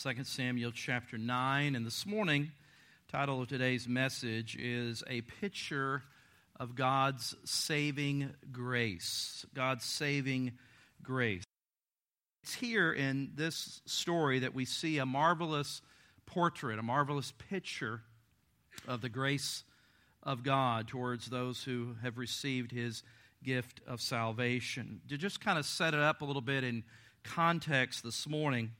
2 Samuel chapter 9. And this morning, title of today's message is A Picture of God's Saving Grace. God's Saving Grace. It's here in this story that we see a marvelous portrait, a marvelous picture of the grace of God towards those who have received his gift of salvation. To just kind of set it up a little bit in context this morning,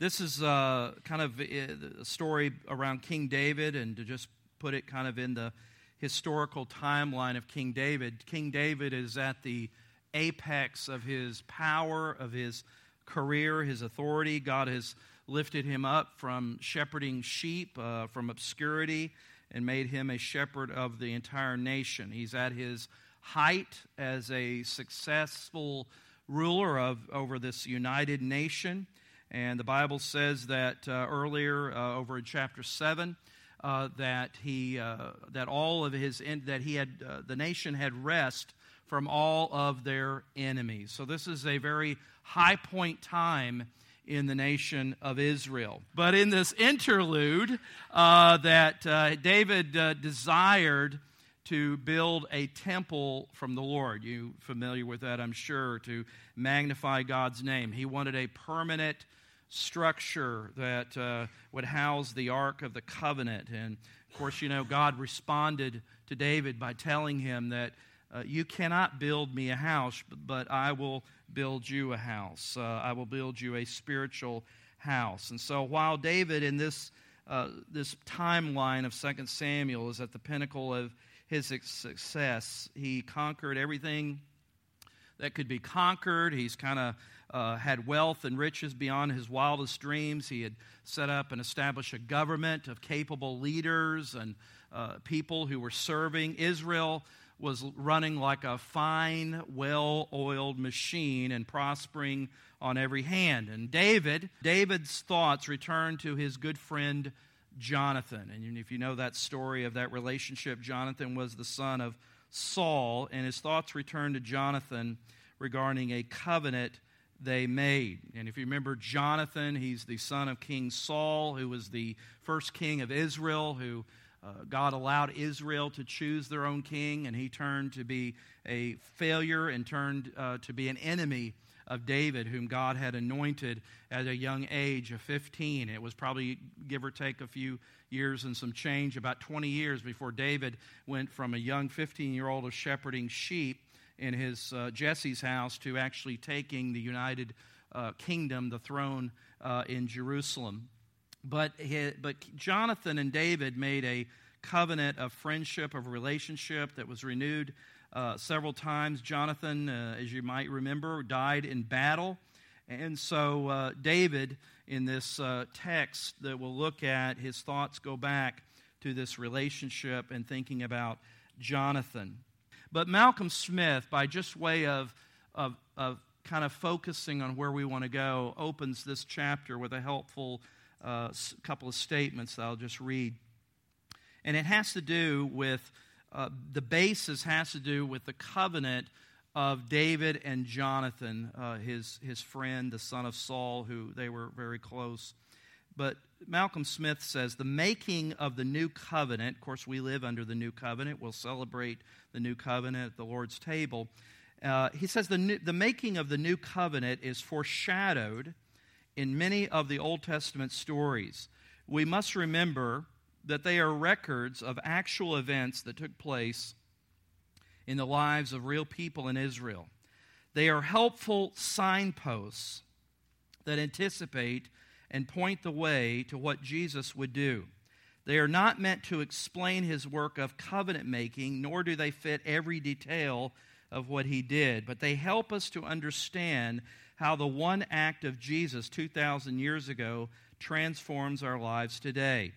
this is uh, kind of a story around King David, and to just put it kind of in the historical timeline of King David, King David is at the apex of his power, of his career, his authority. God has lifted him up from shepherding sheep, uh, from obscurity, and made him a shepherd of the entire nation. He's at his height as a successful ruler of over this united nation. And the Bible says that uh, earlier uh, over in chapter 7 uh, that, he, uh, that all of his, that he had, uh, the nation had rest from all of their enemies. So this is a very high point time in the nation of Israel. But in this interlude uh, that David desired to build a temple from the Lord. You familiar with that, I'm sure, to magnify God's name. He wanted a permanent structure that uh, would house the Ark of the Covenant. And of course, you know, God responded to David by telling him that uh, you cannot build me a house, but I will build you a house. Uh, I will build you a spiritual house. And so while David in this, uh, this timeline of 2 Samuel is at the pinnacle of his success, he conquered everything that could be conquered. He's kind of uh, had wealth and riches beyond his wildest dreams. He had set up and established a government of capable leaders and uh, people who were serving. Israel was running like a fine, well oiled machine and prospering on every hand. And David, David's thoughts returned to his good friend Jonathan. And if you know that story of that relationship, Jonathan was the son of Saul, and his thoughts returned to Jonathan regarding a covenant they made. And if you remember Jonathan, he's the son of King Saul, who was the first king of Israel, who uh, God allowed Israel to choose their own king, and he turned to be a failure and turned uh, to be an enemy of David, whom God had anointed at a young age of 15. It was probably, give or take a few years and some change, about 20 years before David went from a young 15 year old of shepherding sheep in his uh, Jesse's house to actually taking the United uh, Kingdom, the throne uh, in Jerusalem. But, but Jonathan and David made a covenant of friendship, of relationship that was renewed uh, several times. Jonathan, uh, as you might remember, died in battle. And so David, in this text that we'll look at, his thoughts go back to this relationship and thinking about Jonathan. But Malcolm Smith, by just way of, of, of kind of focusing on where we want to go, opens this chapter with a helpful uh, couple of statements that I'll just read. And it has to do with, uh, the basis has to do with the covenant of David and Jonathan, uh, his, his friend, the son of Saul, who they were very close. But Malcolm Smith says the making of the new covenant, of course, we live under the new covenant. We'll celebrate the new covenant at the Lord's table. Uh, he says the, new, the making of the new covenant is foreshadowed in many of the Old Testament stories. We must remember that they are records of actual events that took place in the lives of real people in Israel. They are helpful signposts that anticipate and point the way to what Jesus would do. They are not meant to explain his work of covenant making, nor do they fit every detail of what he did, but they help us to understand how the one act of Jesus 2,000 years ago transforms our lives today.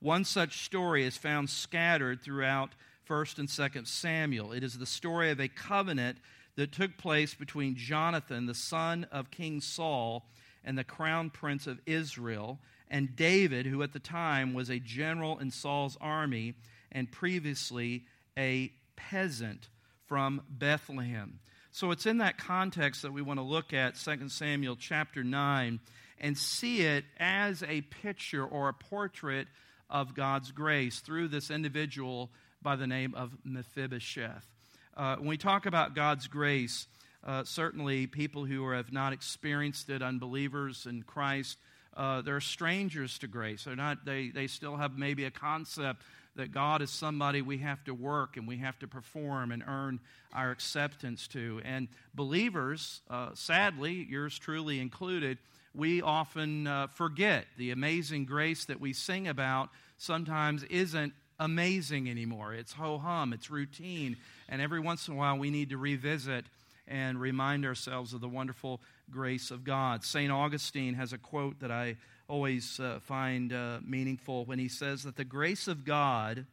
One such story is found scattered throughout 1st and 2nd Samuel. It is the story of a covenant that took place between Jonathan, the son of King Saul, and the crown prince of Israel, and David, who at the time was a general in Saul's army and previously a peasant from Bethlehem. So it's in that context that we want to look at 2 Samuel chapter 9 and see it as a picture or a portrait of God's grace through this individual by the name of Mephibosheth. Uh, when we talk about God's grace, uh, certainly people who have not experienced it, unbelievers in Christ, uh, they're strangers to grace. They're not, they, they still have maybe a concept that God is somebody we have to work and we have to perform and earn our acceptance to. And believers, uh, sadly, yours truly included, we often uh, forget the amazing grace that we sing about sometimes isn't amazing anymore. It's ho hum, it's routine. And every once in a while, we need to revisit and remind ourselves of the wonderful grace of God. St. Augustine has a quote that I always uh, find uh, meaningful when he says that the grace of God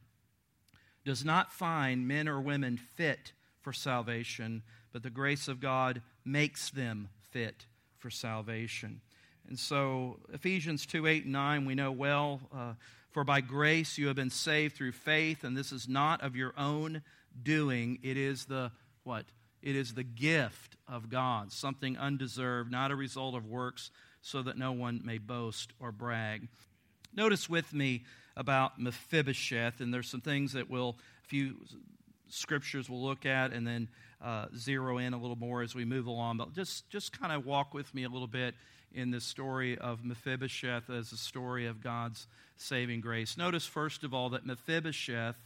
does not find men or women fit for salvation, but the grace of God makes them fit for salvation. And so, Ephesians 2 8 and 9, we know well, uh, for by grace you have been saved through faith, and this is not of your own doing. It is the what? It is the gift of God, something undeserved, not a result of works, so that no one may boast or brag. Notice with me about Mephibosheth, and there's some things that we'll, a few scriptures we'll look at, and then uh, zero in a little more as we move along. But just, just kind of walk with me a little bit in this story of Mephibosheth as a story of God's saving grace. Notice, first of all, that Mephibosheth,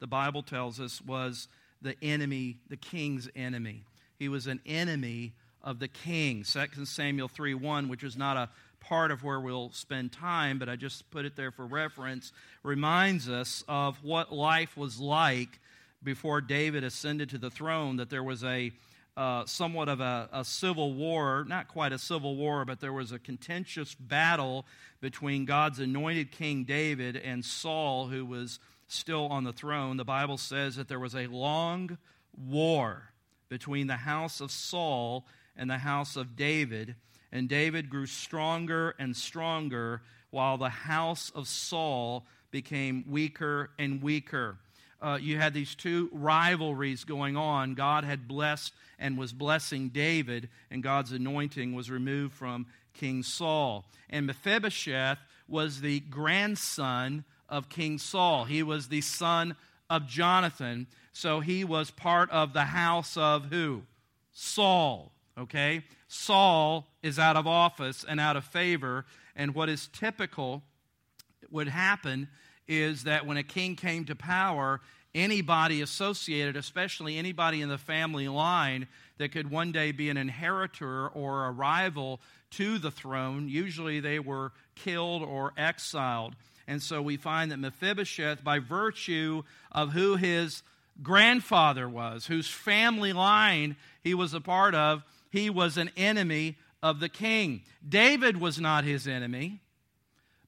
the Bible tells us, was the enemy, the king's enemy. He was an enemy of the king. 2 Samuel 3 1, which is not a part of where we'll spend time, but I just put it there for reference, reminds us of what life was like before David ascended to the throne, that there was a uh, somewhat of a, a, civil war, not quite a civil war, but there was a contentious battle between God's anointed King David and Saul, who was still on the throne. The Bible says that there was a long war between the house of Saul and the house of David. And David grew stronger and stronger while the house of Saul became weaker and weaker. Uh, you had these two rivalries going on. God had blessed and was blessing David, and God's anointing was removed from King Saul. And Mephibosheth was the grandson of King Saul. He was the son of Jonathan, so he was part of the house of who? Saul okay? Saul is out of office and out of favor, and what is typical would happen is that when a king came to power, anybody associated, especially anybody in the family line that could one day be an inheritor or a rival to the throne, usually they were killed or exiled. And so we find that Mephibosheth, by virtue of who his grandfather was, whose family line he was a part of, he was an enemy of the king. David was not his enemy,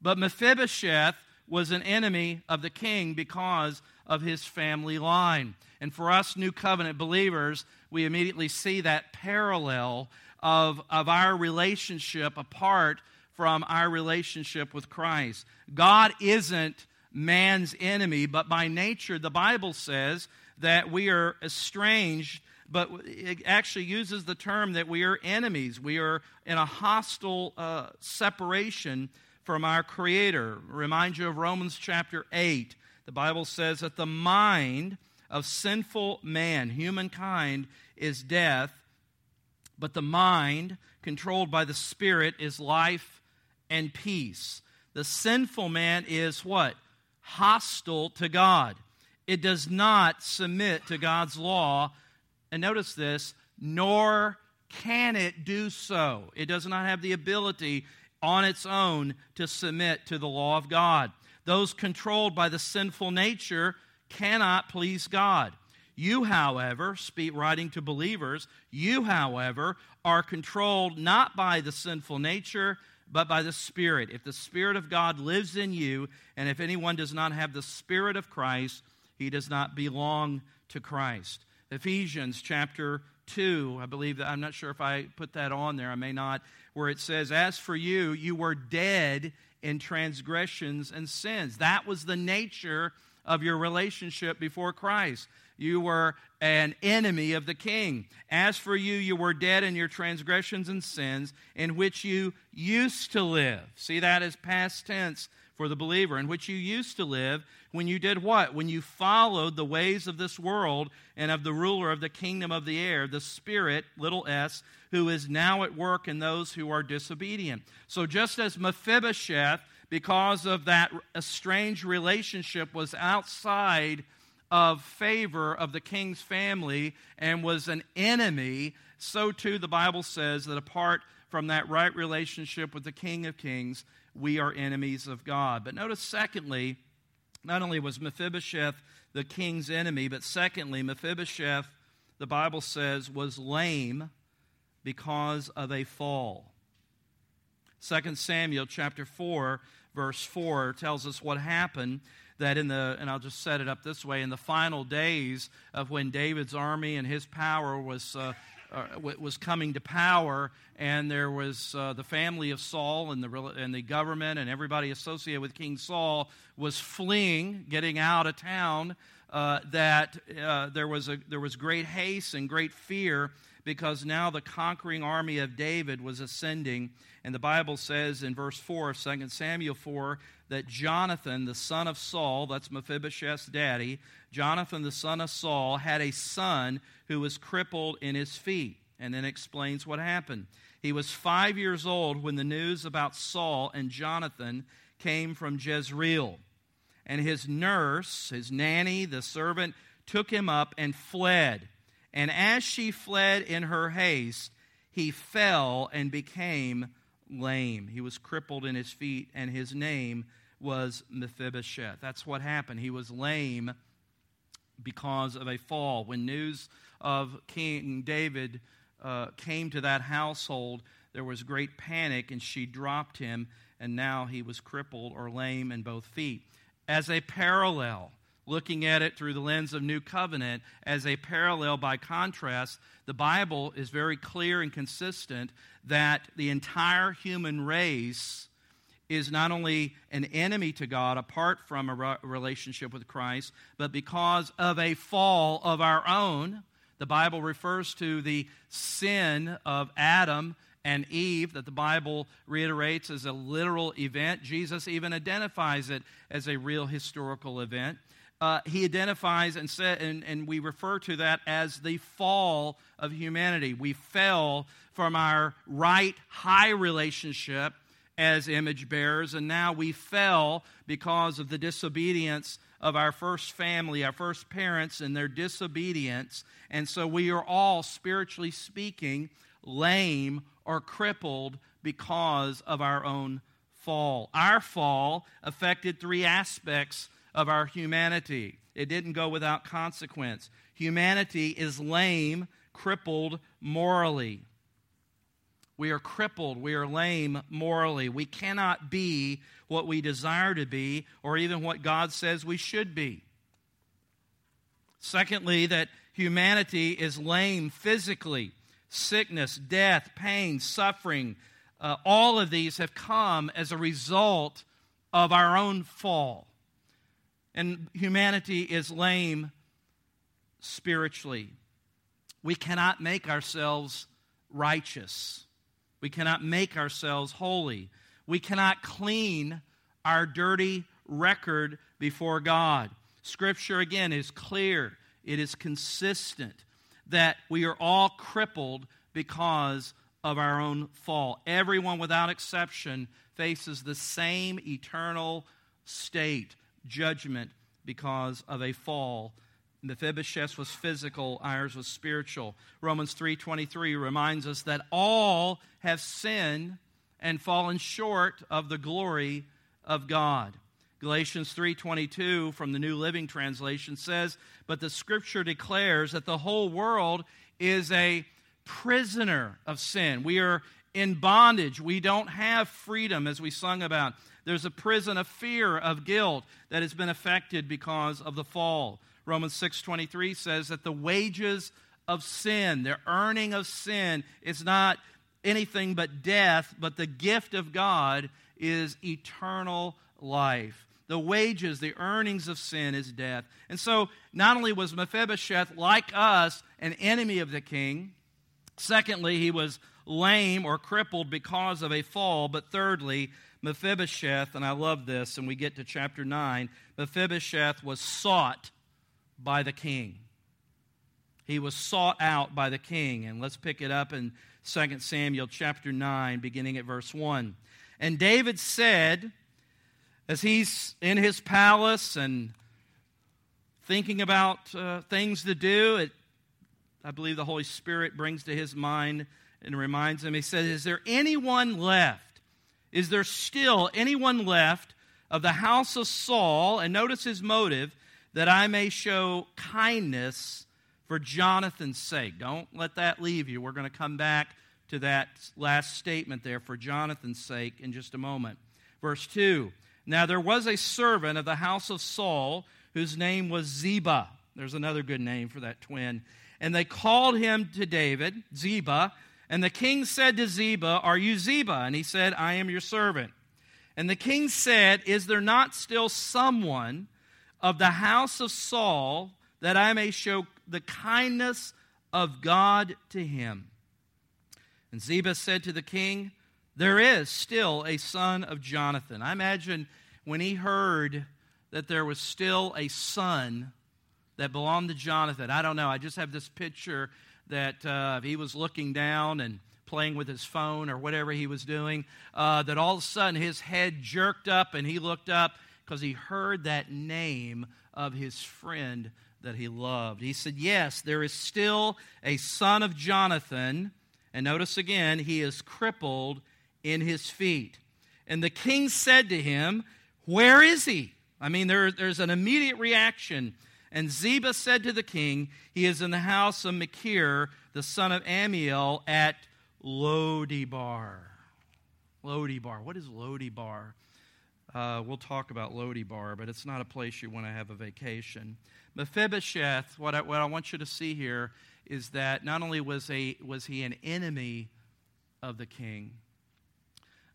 but Mephibosheth was an enemy of the king because of his family line. And for us new covenant believers, we immediately see that parallel of, of our relationship apart from our relationship with Christ. God isn't man's enemy, but by nature, the Bible says that we are estranged but it actually uses the term that we are enemies. We are in a hostile uh, separation from our Creator. Remind you of Romans chapter 8. The Bible says that the mind of sinful man, humankind, is death, but the mind controlled by the Spirit is life and peace. The sinful man is what? Hostile to God. It does not submit to God's law and notice this, nor can it do so. It does not have the ability on its own to submit to the law of God. Those controlled by the sinful nature cannot please God. You, however, speak writing to believers, you, however, are controlled not by the sinful nature, but by the Spirit. If the Spirit of God lives in you, and if anyone does not have the Spirit of Christ, he does not belong to Christ. Ephesians chapter 2, I believe that, I'm not sure if I put that on there, I may not, where it says, As for you, you were dead in transgressions and sins. That was the nature of your relationship before Christ. You were an enemy of the king. As for you, you were dead in your transgressions and sins in which you used to live. See that is past tense for the believer, in which you used to live when you did what? When you followed the ways of this world and of the ruler of the kingdom of the air, the Spirit, little s, who is now at work in those who are disobedient. So just as Mephibosheth, because of that estranged relationship, was outside of favor of the king's family and was an enemy, so too the Bible says that apart from that right relationship with the King of Kings, we are enemies of God. But notice, secondly, not only was Mephibosheth the king's enemy, but secondly, Mephibosheth, the Bible says, was lame because of a fall. 2 Samuel chapter 4 verse 4 tells us what happened that in the and I'll just set it up this way in the final days of when David's army and his power was uh, uh, was coming to power, and there was uh, the family of Saul and the, and the government and everybody associated with King Saul was fleeing, getting out of town. Uh, that uh, there was a there was great haste and great fear because now the conquering army of David was ascending, and the Bible says in verse four of 2 Samuel four that Jonathan, the son of Saul, that's Mephibosheth's daddy, Jonathan, the son of Saul, had a son who was crippled in his feet. And then explains what happened. He was five years old when the news about Saul and Jonathan came from Jezreel. And his nurse, his nanny, the servant, took him up and fled. And as she fled in her haste, he fell and became lame. He was crippled in his feet, and his name was Mephibosheth. That's what happened. He was lame because of a fall. When news of King David uh, came to that household, there was great panic, and she dropped him, and now he was crippled or lame in both feet. As a parallel, looking at it through the lens of New Covenant, as a parallel by contrast, the Bible is very clear and consistent that the entire human race is not only an enemy to God apart from a relationship with Christ, but because of a fall of our own. The Bible refers to the sin of Adam and Eve that the Bible reiterates as a literal event. Jesus even identifies it as a real historical event. Uh, he identifies and, said, and, and we refer to that as the fall of humanity. We fell from our right high relationship as image bearers, and now we fell because of the disobedience of our first family, our first parents, and their disobedience. And so we are all, spiritually speaking, lame or crippled because of our own fall. Our fall affected three aspects of our humanity. It didn't go without consequence. Humanity is lame, crippled morally. We are crippled. We are lame morally. We cannot be what we desire to be or even what God says we should be. Secondly, that humanity is lame physically. Sickness, death, pain, suffering, uh, all of these have come as a result of our own fall. And humanity is lame spiritually. We cannot make ourselves righteous. We cannot make ourselves holy. We cannot clean our dirty record before God. Scripture, again, is clear, it is consistent that we are all crippled because of our own fall. Everyone, without exception, faces the same eternal state, judgment, because of a fall Mephibosheth was physical, ours was spiritual. Romans 3:23 reminds us that all have sinned and fallen short of the glory of God. Galatians 3:22 from the New Living Translation says, "But the scripture declares that the whole world is a prisoner of sin. We are in bondage. We don't have freedom as we sung about. There's a prison of fear, of guilt that has been affected because of the fall. Romans 6:23 says that the wages of sin, the earning of sin is not anything but death, but the gift of God is eternal life. the wages, the earnings of sin is death. And so, not only was Mephibosheth, like us, an enemy of the king, secondly, he was lame or crippled because of a fall, but thirdly, Mephibosheth, and I love this, and we get to chapter 9, Mephibosheth was sought by the king. He was sought out by the king. And let's pick it up in 2 Samuel chapter 9, beginning at verse 1. And David said, as he's in his palace and thinking about uh, things to do, it, I believe the Holy Spirit brings to his mind and reminds him, he says, Is there anyone left? Is there still anyone left of the house of Saul? And notice his motive that I may show kindness for Jonathan's sake. Don't let that leave you. We're going to come back to that last statement there for Jonathan's sake in just a moment. Verse 2 Now there was a servant of the house of Saul whose name was Ziba. There's another good name for that twin. And they called him to David, Ziba. And the king said to Ziba, Are you Ziba? And he said, I am your servant. And the king said, Is there not still someone of the house of Saul that I may show the kindness of God to him? And Ziba said to the king, There is still a son of Jonathan. I imagine when he heard that there was still a son that belonged to Jonathan, I don't know, I just have this picture that uh, he was looking down and playing with his phone or whatever he was doing, uh, that all of a sudden his head jerked up and he looked up because he heard that name of his friend that he loved. He said, Yes, there is still a son of Jonathan. And notice again, he is crippled in his feet. And the king said to him, Where is he? I mean, there, there's an immediate reaction and Ziba said to the king, He is in the house of Machir, the son of Ammiel, at Lodebar. Lodebar. What is Lodebar? Uh, we'll talk about Lodebar, but it's not a place you want to have a vacation. Mephibosheth, what I, what I want you to see here is that not only was, a, was he an enemy of the king,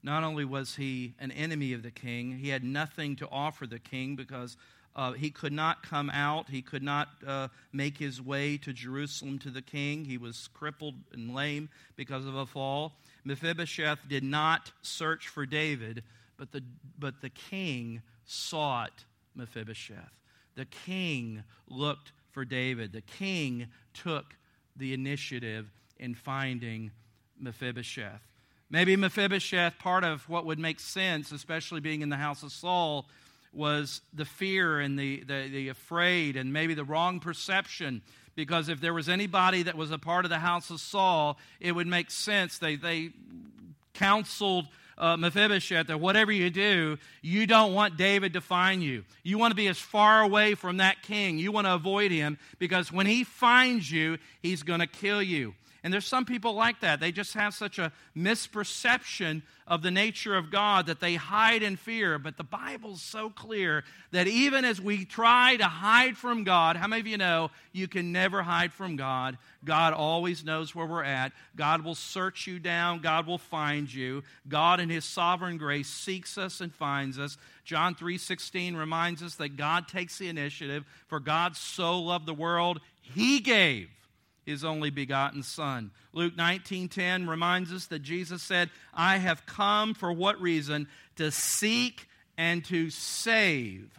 not only was he an enemy of the king, he had nothing to offer the king because uh, he could not come out. He could not uh, make his way to Jerusalem to the king. He was crippled and lame because of a fall. Mephibosheth did not search for David, but the, but the king sought Mephibosheth. The king looked for David. The king took the initiative in finding Mephibosheth. Maybe Mephibosheth, part of what would make sense, especially being in the house of Saul, was the fear and the, the, the afraid and maybe the wrong perception because if there was anybody that was a part of the house of Saul, it would make sense. They, they counseled uh, Mephibosheth that whatever you do, you don't want David to find you. You want to be as far away from that king. You want to avoid him because when he finds you, he's going to kill you. And there's some people like that. They just have such a misperception of the nature of God that they hide in fear. But the Bible's so clear that even as we try to hide from God, how many of you know you can never hide from God? God always knows where we're at. God will search you down. God will find you. God in his sovereign grace seeks us and finds us. John 3:16 reminds us that God takes the initiative, for God so loved the world, he gave his only begotten son. Luke 19:10 reminds us that Jesus said, "I have come for what reason? To seek and to save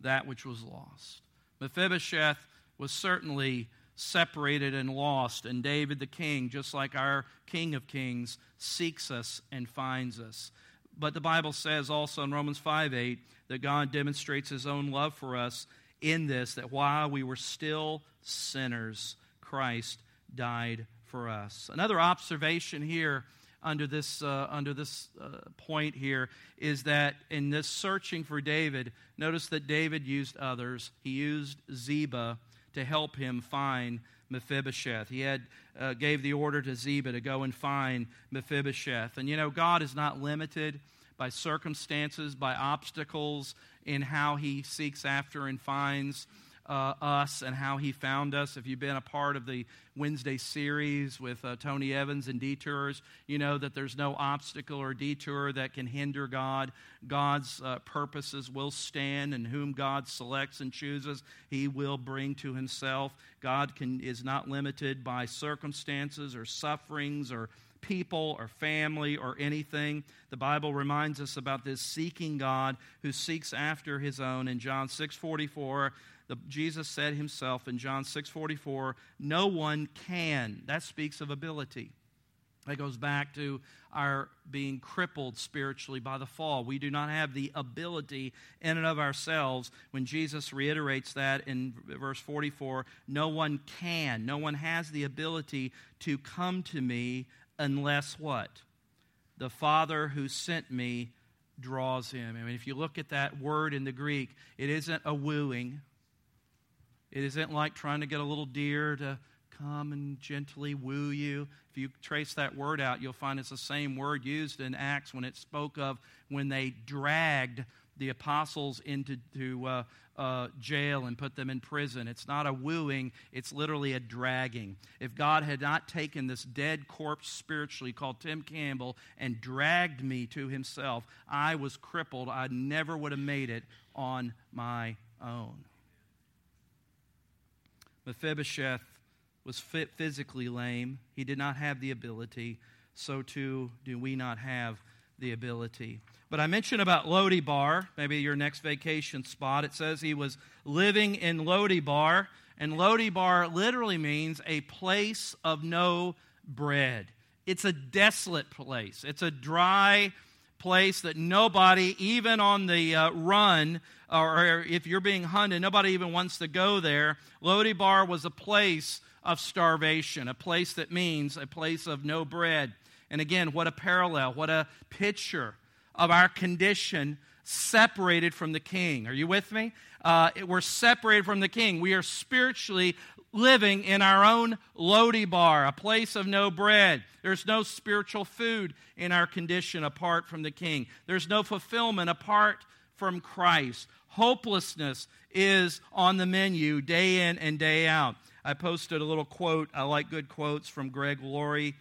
that which was lost." Mephibosheth was certainly separated and lost, and David the king, just like our King of Kings, seeks us and finds us. But the Bible says also in Romans 5 8 that God demonstrates his own love for us in this that while we were still sinners, Christ died for us. Another observation here under this, uh, under this uh, point here is that in this searching for David, notice that David used others. He used Ziba to help him find Mephibosheth. He had uh, gave the order to Ziba to go and find Mephibosheth. And you know, God is not limited by circumstances, by obstacles in how he seeks after and finds uh, us and how he found us. If you've been a part of the Wednesday series with uh, Tony Evans and detours, you know that there's no obstacle or detour that can hinder God. God's uh, purposes will stand, and whom God selects and chooses, he will bring to himself. God can, is not limited by circumstances or sufferings or people or family or anything. The Bible reminds us about this seeking God who seeks after his own. In John 6:44, the, Jesus said himself in John 6:44, "No one can." That speaks of ability. That goes back to our being crippled spiritually by the fall. We do not have the ability in and of ourselves. When Jesus reiterates that in verse 44, no one can, no one has the ability to come to me unless what? The Father who sent me draws him. I mean, if you look at that word in the Greek, it isn't a wooing. It isn't like trying to get a little deer to come and gently woo you. If you trace that word out, you'll find it's the same word used in Acts when it spoke of when they dragged the apostles into to, uh, uh, jail and put them in prison. It's not a wooing, it's literally a dragging. If God had not taken this dead corpse spiritually called Tim Campbell and dragged me to himself, I was crippled. I never would have made it on my own. Mephibosheth was physically lame. He did not have the ability. So too do we not have the ability. But I mentioned about Bar, maybe your next vacation spot. It says he was living in Bar, and Bar literally means a place of no bread. It's a desolate place. It's a dry place that nobody, even on the uh, run, or if you're being hunted, nobody even wants to go there. Bar was a place of starvation, a place that means a place of no bread. And again, what a parallel, what a picture of our condition separated from the king. Are you with me? Uh, we're separated from the king. We are spiritually living in our own Lodebar, a place of no bread. There's no spiritual food in our condition apart from the king. There's no fulfillment apart from Christ. Hopelessness is on the menu day in and day out. I posted a little quote. I like good quotes from Greg Laurie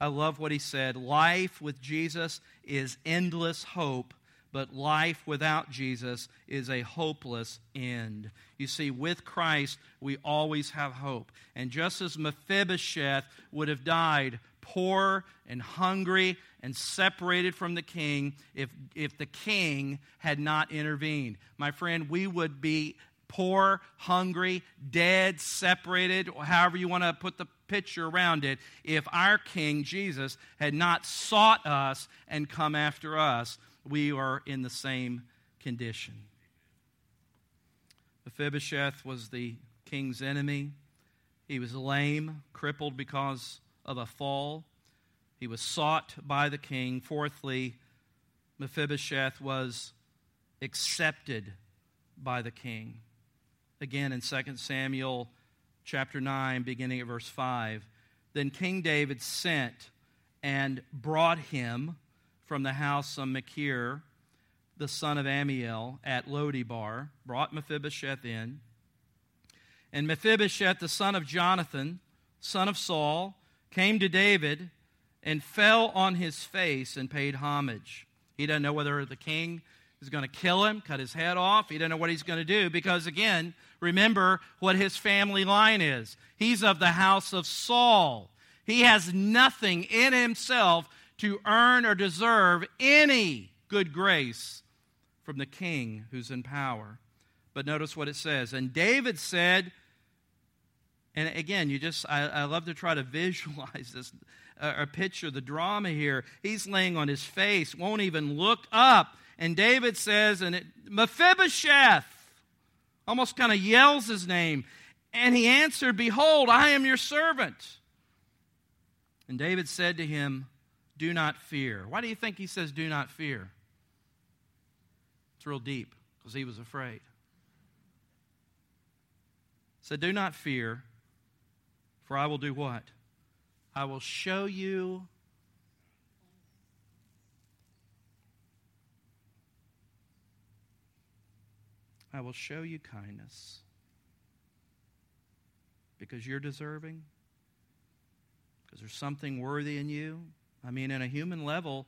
I love what he said. Life with Jesus is endless hope, but life without Jesus is a hopeless end. You see, with Christ, we always have hope. And just as Mephibosheth would have died poor and hungry and separated from the king if, if the king had not intervened, my friend, we would be poor, hungry, dead, separated, however you want to put the picture around it, if our King Jesus had not sought us and come after us, we are in the same condition. Mephibosheth was the king's enemy. He was lame, crippled because of a fall. He was sought by the king. Fourthly, Mephibosheth was accepted by the king. Again, in 2 Samuel chapter 9, beginning at verse 5. Then King David sent and brought him from the house of Machir, the son of Ammiel, at Lodebar, brought Mephibosheth in. And Mephibosheth, the son of Jonathan, son of Saul, came to David and fell on his face and paid homage. He doesn't know whether the king is going to kill him, cut his head off. He doesn't know what he's going to do because, again, remember what his family line is. He's of the house of Saul. He has nothing in himself to earn or deserve any good grace from the king who's in power. But notice what it says. And David said, and again, you just, I, I love to try to visualize this uh, or picture the drama here. He's laying on his face, won't even look up. And David says, and it, Mephibosheth, almost kind of yells his name. And he answered, Behold, I am your servant. And David said to him, Do not fear. Why do you think he says, Do not fear? It's real deep because he was afraid. Said, Do not fear, for I will do what? I will show you I will show you kindness. because you're deserving? Because there's something worthy in you? I mean, in a human level,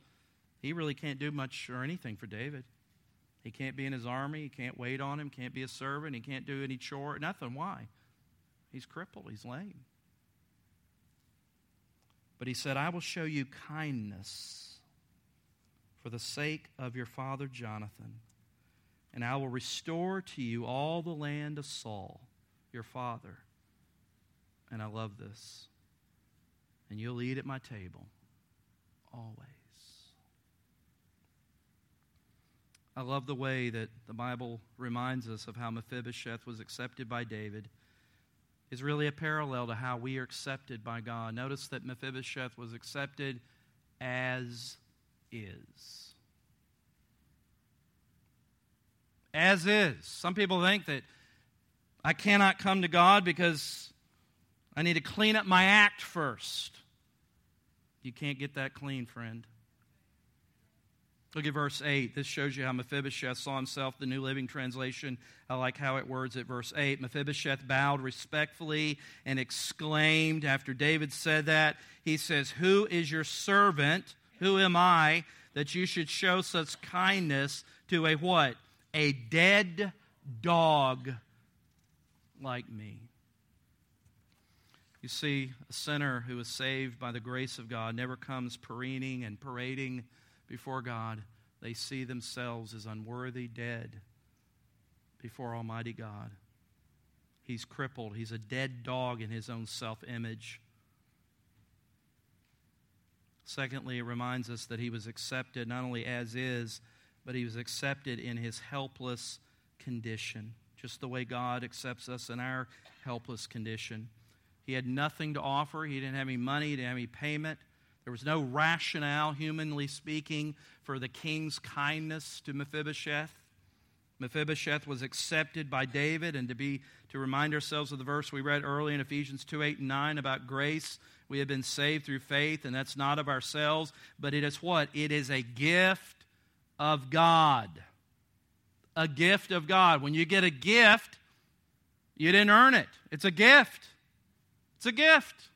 he really can't do much or anything for David. He can't be in his army. He can't wait on him. Can't be a servant. He can't do any chore. Nothing. Why? He's crippled. He's lame. But he said, I will show you kindness for the sake of your father Jonathan, and I will restore to you all the land of Saul, your father. And I love this. And you'll eat at my table always. I love the way that the Bible reminds us of how Mephibosheth was accepted by David is really a parallel to how we are accepted by God. Notice that Mephibosheth was accepted as is. As is. Some people think that I cannot come to God because I need to clean up my act first. You can't get that clean, friend. Look at verse 8. This shows you how Mephibosheth saw himself, the New Living Translation. I like how it words it. verse 8. Mephibosheth bowed respectfully and exclaimed after David said that. He says, Who is your servant? Who am I that you should show such kindness to a what? A dead dog like me. You see, a sinner who is saved by the grace of God never comes parading and parading before God, they see themselves as unworthy, dead before Almighty God. He's crippled. He's a dead dog in his own self image. Secondly, it reminds us that he was accepted not only as is, but he was accepted in his helpless condition, just the way God accepts us in our helpless condition. He had nothing to offer, he didn't have any money, he didn't have any payment. There was no rationale, humanly speaking, for the king's kindness to Mephibosheth. Mephibosheth was accepted by David, and to be to remind ourselves of the verse we read early in Ephesians 2 8 and 9 about grace, we have been saved through faith, and that's not of ourselves, but it is what? It is a gift of God. A gift of God. When you get a gift, you didn't earn it. It's a gift. It's a gift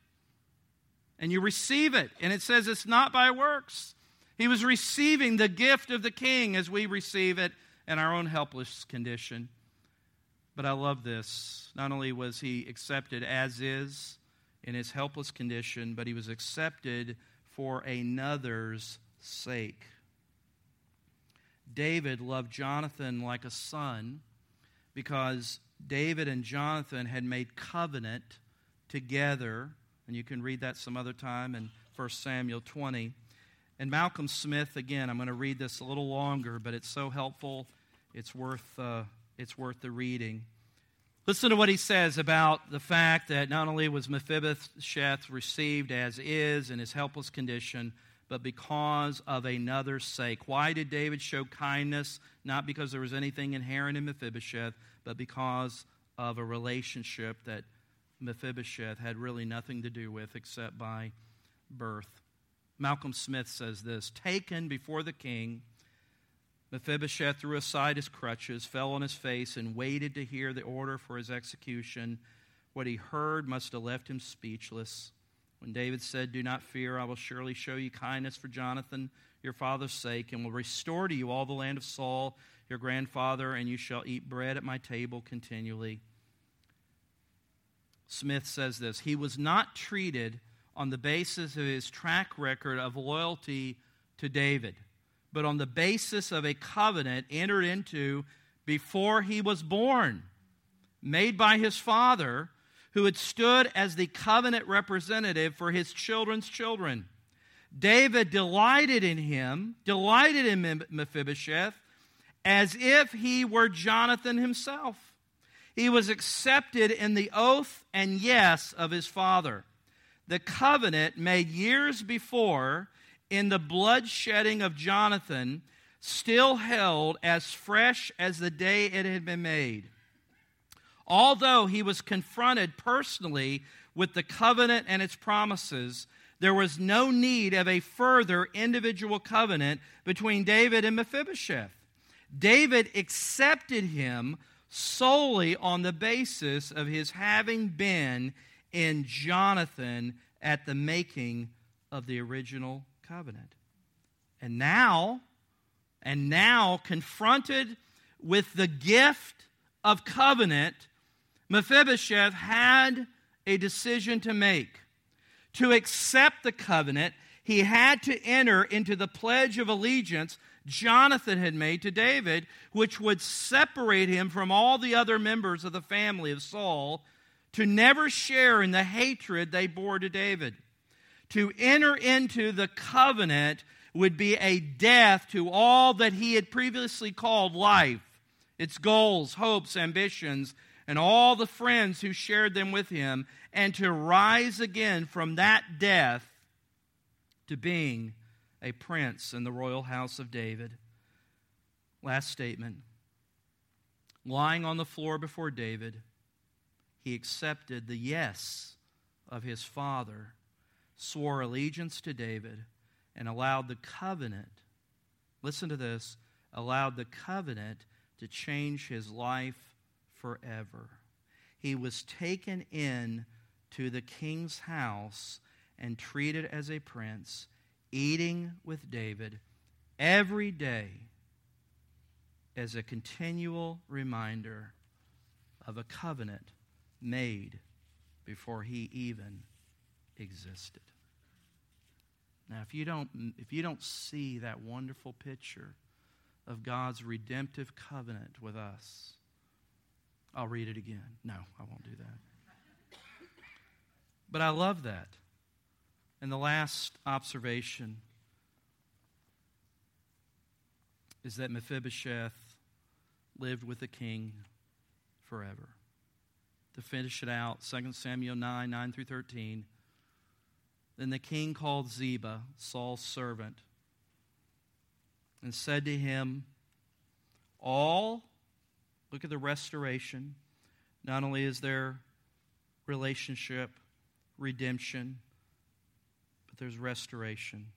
and you receive it. And it says it's not by works. He was receiving the gift of the king as we receive it in our own helpless condition. But I love this. Not only was he accepted as is in his helpless condition, but he was accepted for another's sake. David loved Jonathan like a son because David and Jonathan had made covenant together and you can read that some other time in 1 Samuel 20. And Malcolm Smith, again, I'm going to read this a little longer, but it's so helpful. It's worth, uh, it's worth the reading. Listen to what he says about the fact that not only was Mephibosheth received as is in his helpless condition, but because of another's sake. Why did David show kindness? Not because there was anything inherent in Mephibosheth, but because of a relationship that Mephibosheth had really nothing to do with except by birth. Malcolm Smith says this Taken before the king, Mephibosheth threw aside his crutches, fell on his face, and waited to hear the order for his execution. What he heard must have left him speechless. When David said, Do not fear, I will surely show you kindness for Jonathan, your father's sake, and will restore to you all the land of Saul, your grandfather, and you shall eat bread at my table continually. Smith says this He was not treated on the basis of his track record of loyalty to David, but on the basis of a covenant entered into before he was born, made by his father, who had stood as the covenant representative for his children's children. David delighted in him, delighted in Mephibosheth, as if he were Jonathan himself. He was accepted in the oath and yes of his father. The covenant made years before in the bloodshedding of Jonathan still held as fresh as the day it had been made. Although he was confronted personally with the covenant and its promises, there was no need of a further individual covenant between David and Mephibosheth. David accepted him solely on the basis of his having been in Jonathan at the making of the original covenant. And now, and now confronted with the gift of covenant, Mephibosheth had a decision to make. To accept the covenant, he had to enter into the pledge of allegiance Jonathan had made to David, which would separate him from all the other members of the family of Saul, to never share in the hatred they bore to David. To enter into the covenant would be a death to all that he had previously called life, its goals, hopes, ambitions, and all the friends who shared them with him, and to rise again from that death to being a prince in the royal house of David. Last statement. Lying on the floor before David, he accepted the yes of his father, swore allegiance to David, and allowed the covenant, listen to this, allowed the covenant to change his life forever. He was taken in to the king's house and treated as a prince eating with David every day as a continual reminder of a covenant made before he even existed. Now, if you don't, if you don't see that wonderful picture of God's redemptive covenant with us, I'll read it again. No, I won't do that. But I love that. And the last observation is that Mephibosheth lived with the king forever. To finish it out, 2 Samuel 9 9 through 13. Then the king called Ziba, Saul's servant, and said to him, All, look at the restoration. Not only is there relationship, redemption, but there's restoration.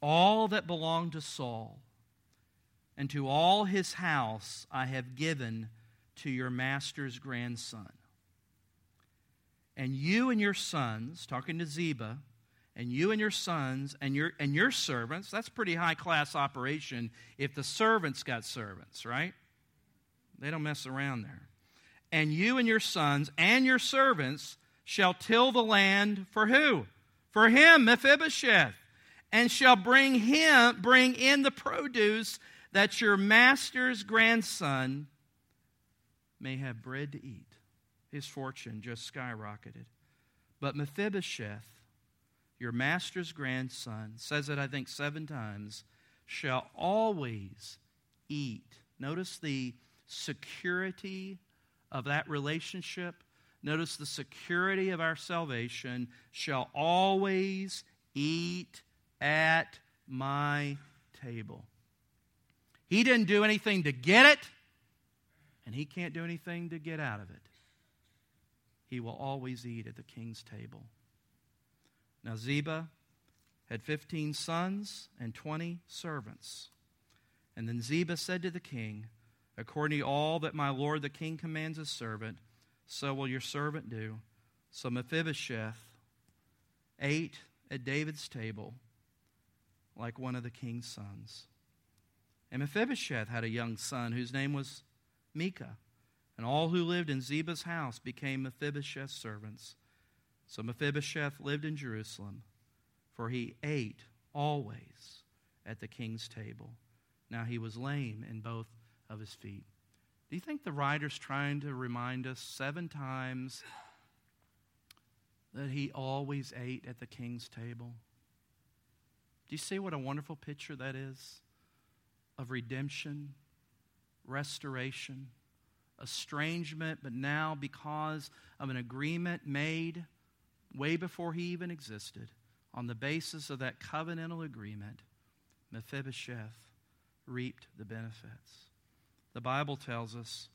All that belonged to Saul and to all his house I have given to your master's grandson. And you and your sons, talking to Ziba, and you and your sons and your and your servants, that's pretty high class operation if the servants got servants, right? They don't mess around there. And you and your sons and your servants shall till the land for who? for him, Mephibosheth, and shall bring him bring in the produce that your master's grandson may have bread to eat. His fortune just skyrocketed. But Mephibosheth, your master's grandson, says it, I think, seven times, shall always eat. Notice the security of that relationship Notice the security of our salvation shall always eat at my table. He didn't do anything to get it, and he can't do anything to get out of it. He will always eat at the king's table. Now, Ziba had 15 sons and 20 servants. And then Ziba said to the king, According to all that my lord the king commands his servant, so will your servant do. So Mephibosheth ate at David's table like one of the king's sons. And Mephibosheth had a young son whose name was Micah. And all who lived in Ziba's house became Mephibosheth's servants. So Mephibosheth lived in Jerusalem, for he ate always at the king's table. Now he was lame in both of his feet. Do you think the writer's trying to remind us seven times that he always ate at the king's table? Do you see what a wonderful picture that is of redemption, restoration, estrangement, but now because of an agreement made way before he even existed, on the basis of that covenantal agreement, Mephibosheth reaped the benefits. The Bible tells us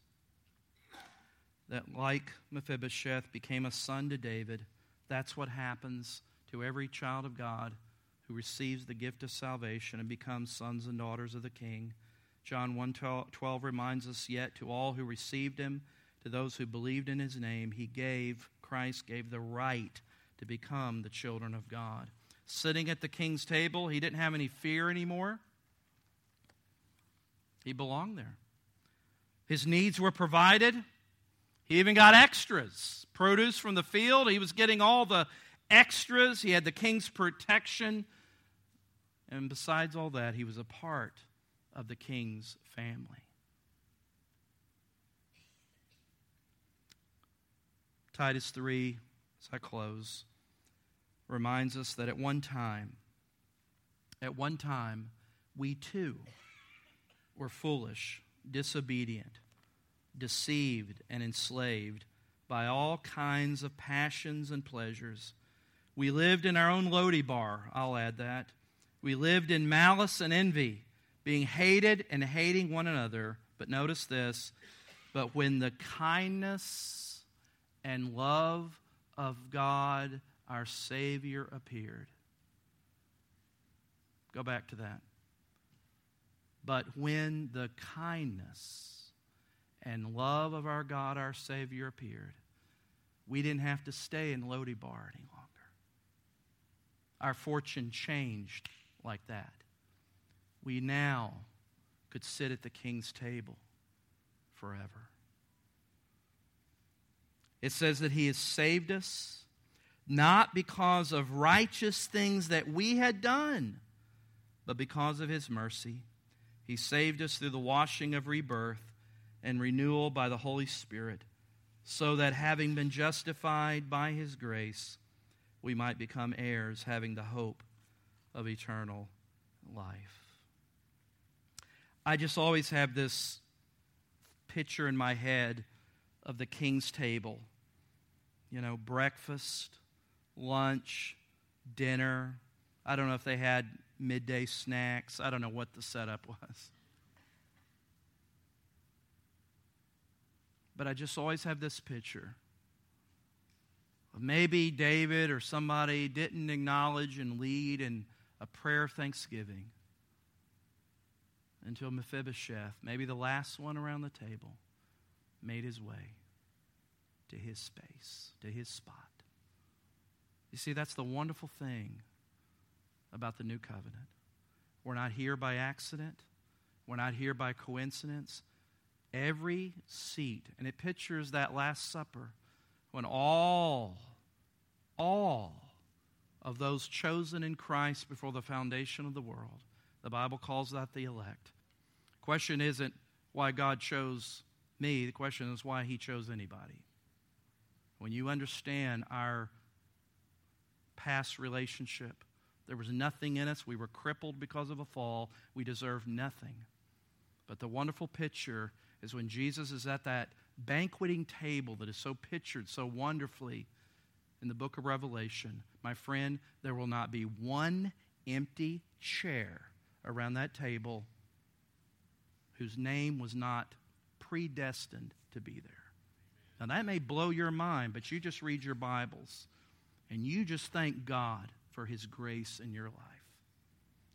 that, like Mephibosheth became a son to David, that's what happens to every child of God who receives the gift of salvation and becomes sons and daughters of the King. John 1 12 reminds us, Yet to all who received him, to those who believed in his name, he gave, Christ gave the right to become the children of God. Sitting at the king's table, he didn't have any fear anymore. He belonged there. His needs were provided. He even got extras. Produce from the field. He was getting all the extras. He had the king's protection. And besides all that, he was a part of the king's family. Titus 3, as I close, reminds us that at one time, at one time, we too were foolish, disobedient, deceived, and enslaved by all kinds of passions and pleasures. We lived in our own Lodebar, I'll add that. We lived in malice and envy, being hated and hating one another. But notice this but when the kindness and love of God, our Savior, appeared. Go back to that. But when the kindness and love of our God, our Savior, appeared, we didn't have to stay in Lodebar any longer. Our fortune changed like that. We now could sit at the king's table forever. It says that he has saved us not because of righteous things that we had done, but because of his mercy he saved us through the washing of rebirth and renewal by the Holy Spirit, so that having been justified by His grace, we might become heirs, having the hope of eternal life. I just always have this picture in my head of the king's table. You know, breakfast, lunch, dinner. I don't know if they had midday snacks. I don't know what the setup was. But I just always have this picture maybe David or somebody didn't acknowledge and lead in a prayer of thanksgiving until Mephibosheth, maybe the last one around the table, made his way to his space, to his spot. You see, that's the wonderful thing about the new covenant. We're not here by accident, we're not here by coincidence. Every seat, and it pictures that Last Supper when all, all of those chosen in Christ before the foundation of the world, the Bible calls that the elect. Question isn't why God chose me, the question is why He chose anybody. When you understand our past relationship, there was nothing in us. We were crippled because of a fall. We deserved nothing. But the wonderful picture is when Jesus is at that banqueting table that is so pictured so wonderfully in the book of Revelation. My friend, there will not be one empty chair around that table whose name was not predestined to be there. Now, that may blow your mind, but you just read your Bibles and you just thank God for his grace in your life.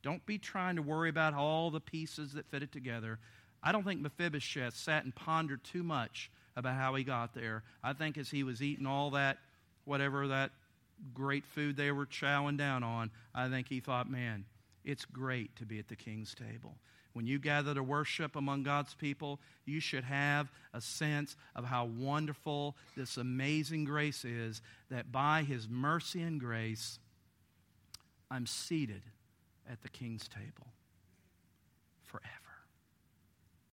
Don't be trying to worry about all the pieces that fit it together. I don't think Mephibosheth sat and pondered too much about how he got there. I think as he was eating all that, whatever that great food they were chowing down on, I think he thought, man, it's great to be at the king's table. When you gather to worship among God's people, you should have a sense of how wonderful this amazing grace is that by his mercy and grace, I'm seated at the king's table forever.